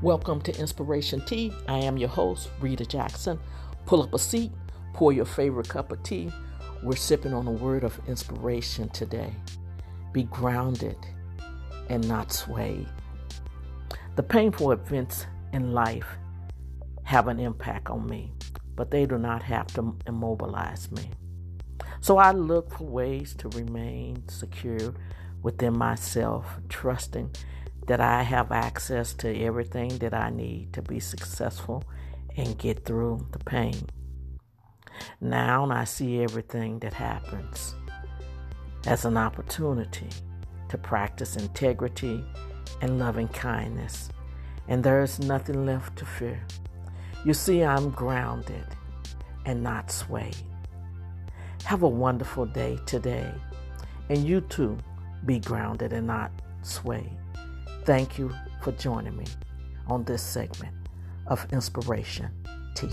Welcome to Inspiration Tea. I am your host, Rita Jackson. Pull up a seat, pour your favorite cup of tea. We're sipping on a word of inspiration today. Be grounded and not swayed. The painful events in life have an impact on me, but they do not have to immobilize me. So I look for ways to remain secure within myself, trusting that I have access to everything that I need to be successful and get through the pain. Now I see everything that happens as an opportunity to practice integrity and loving kindness, and there is nothing left to fear. You see, I'm grounded and not swayed. Have a wonderful day today, and you too be grounded and not swayed. Thank you for joining me on this segment of Inspiration Tea.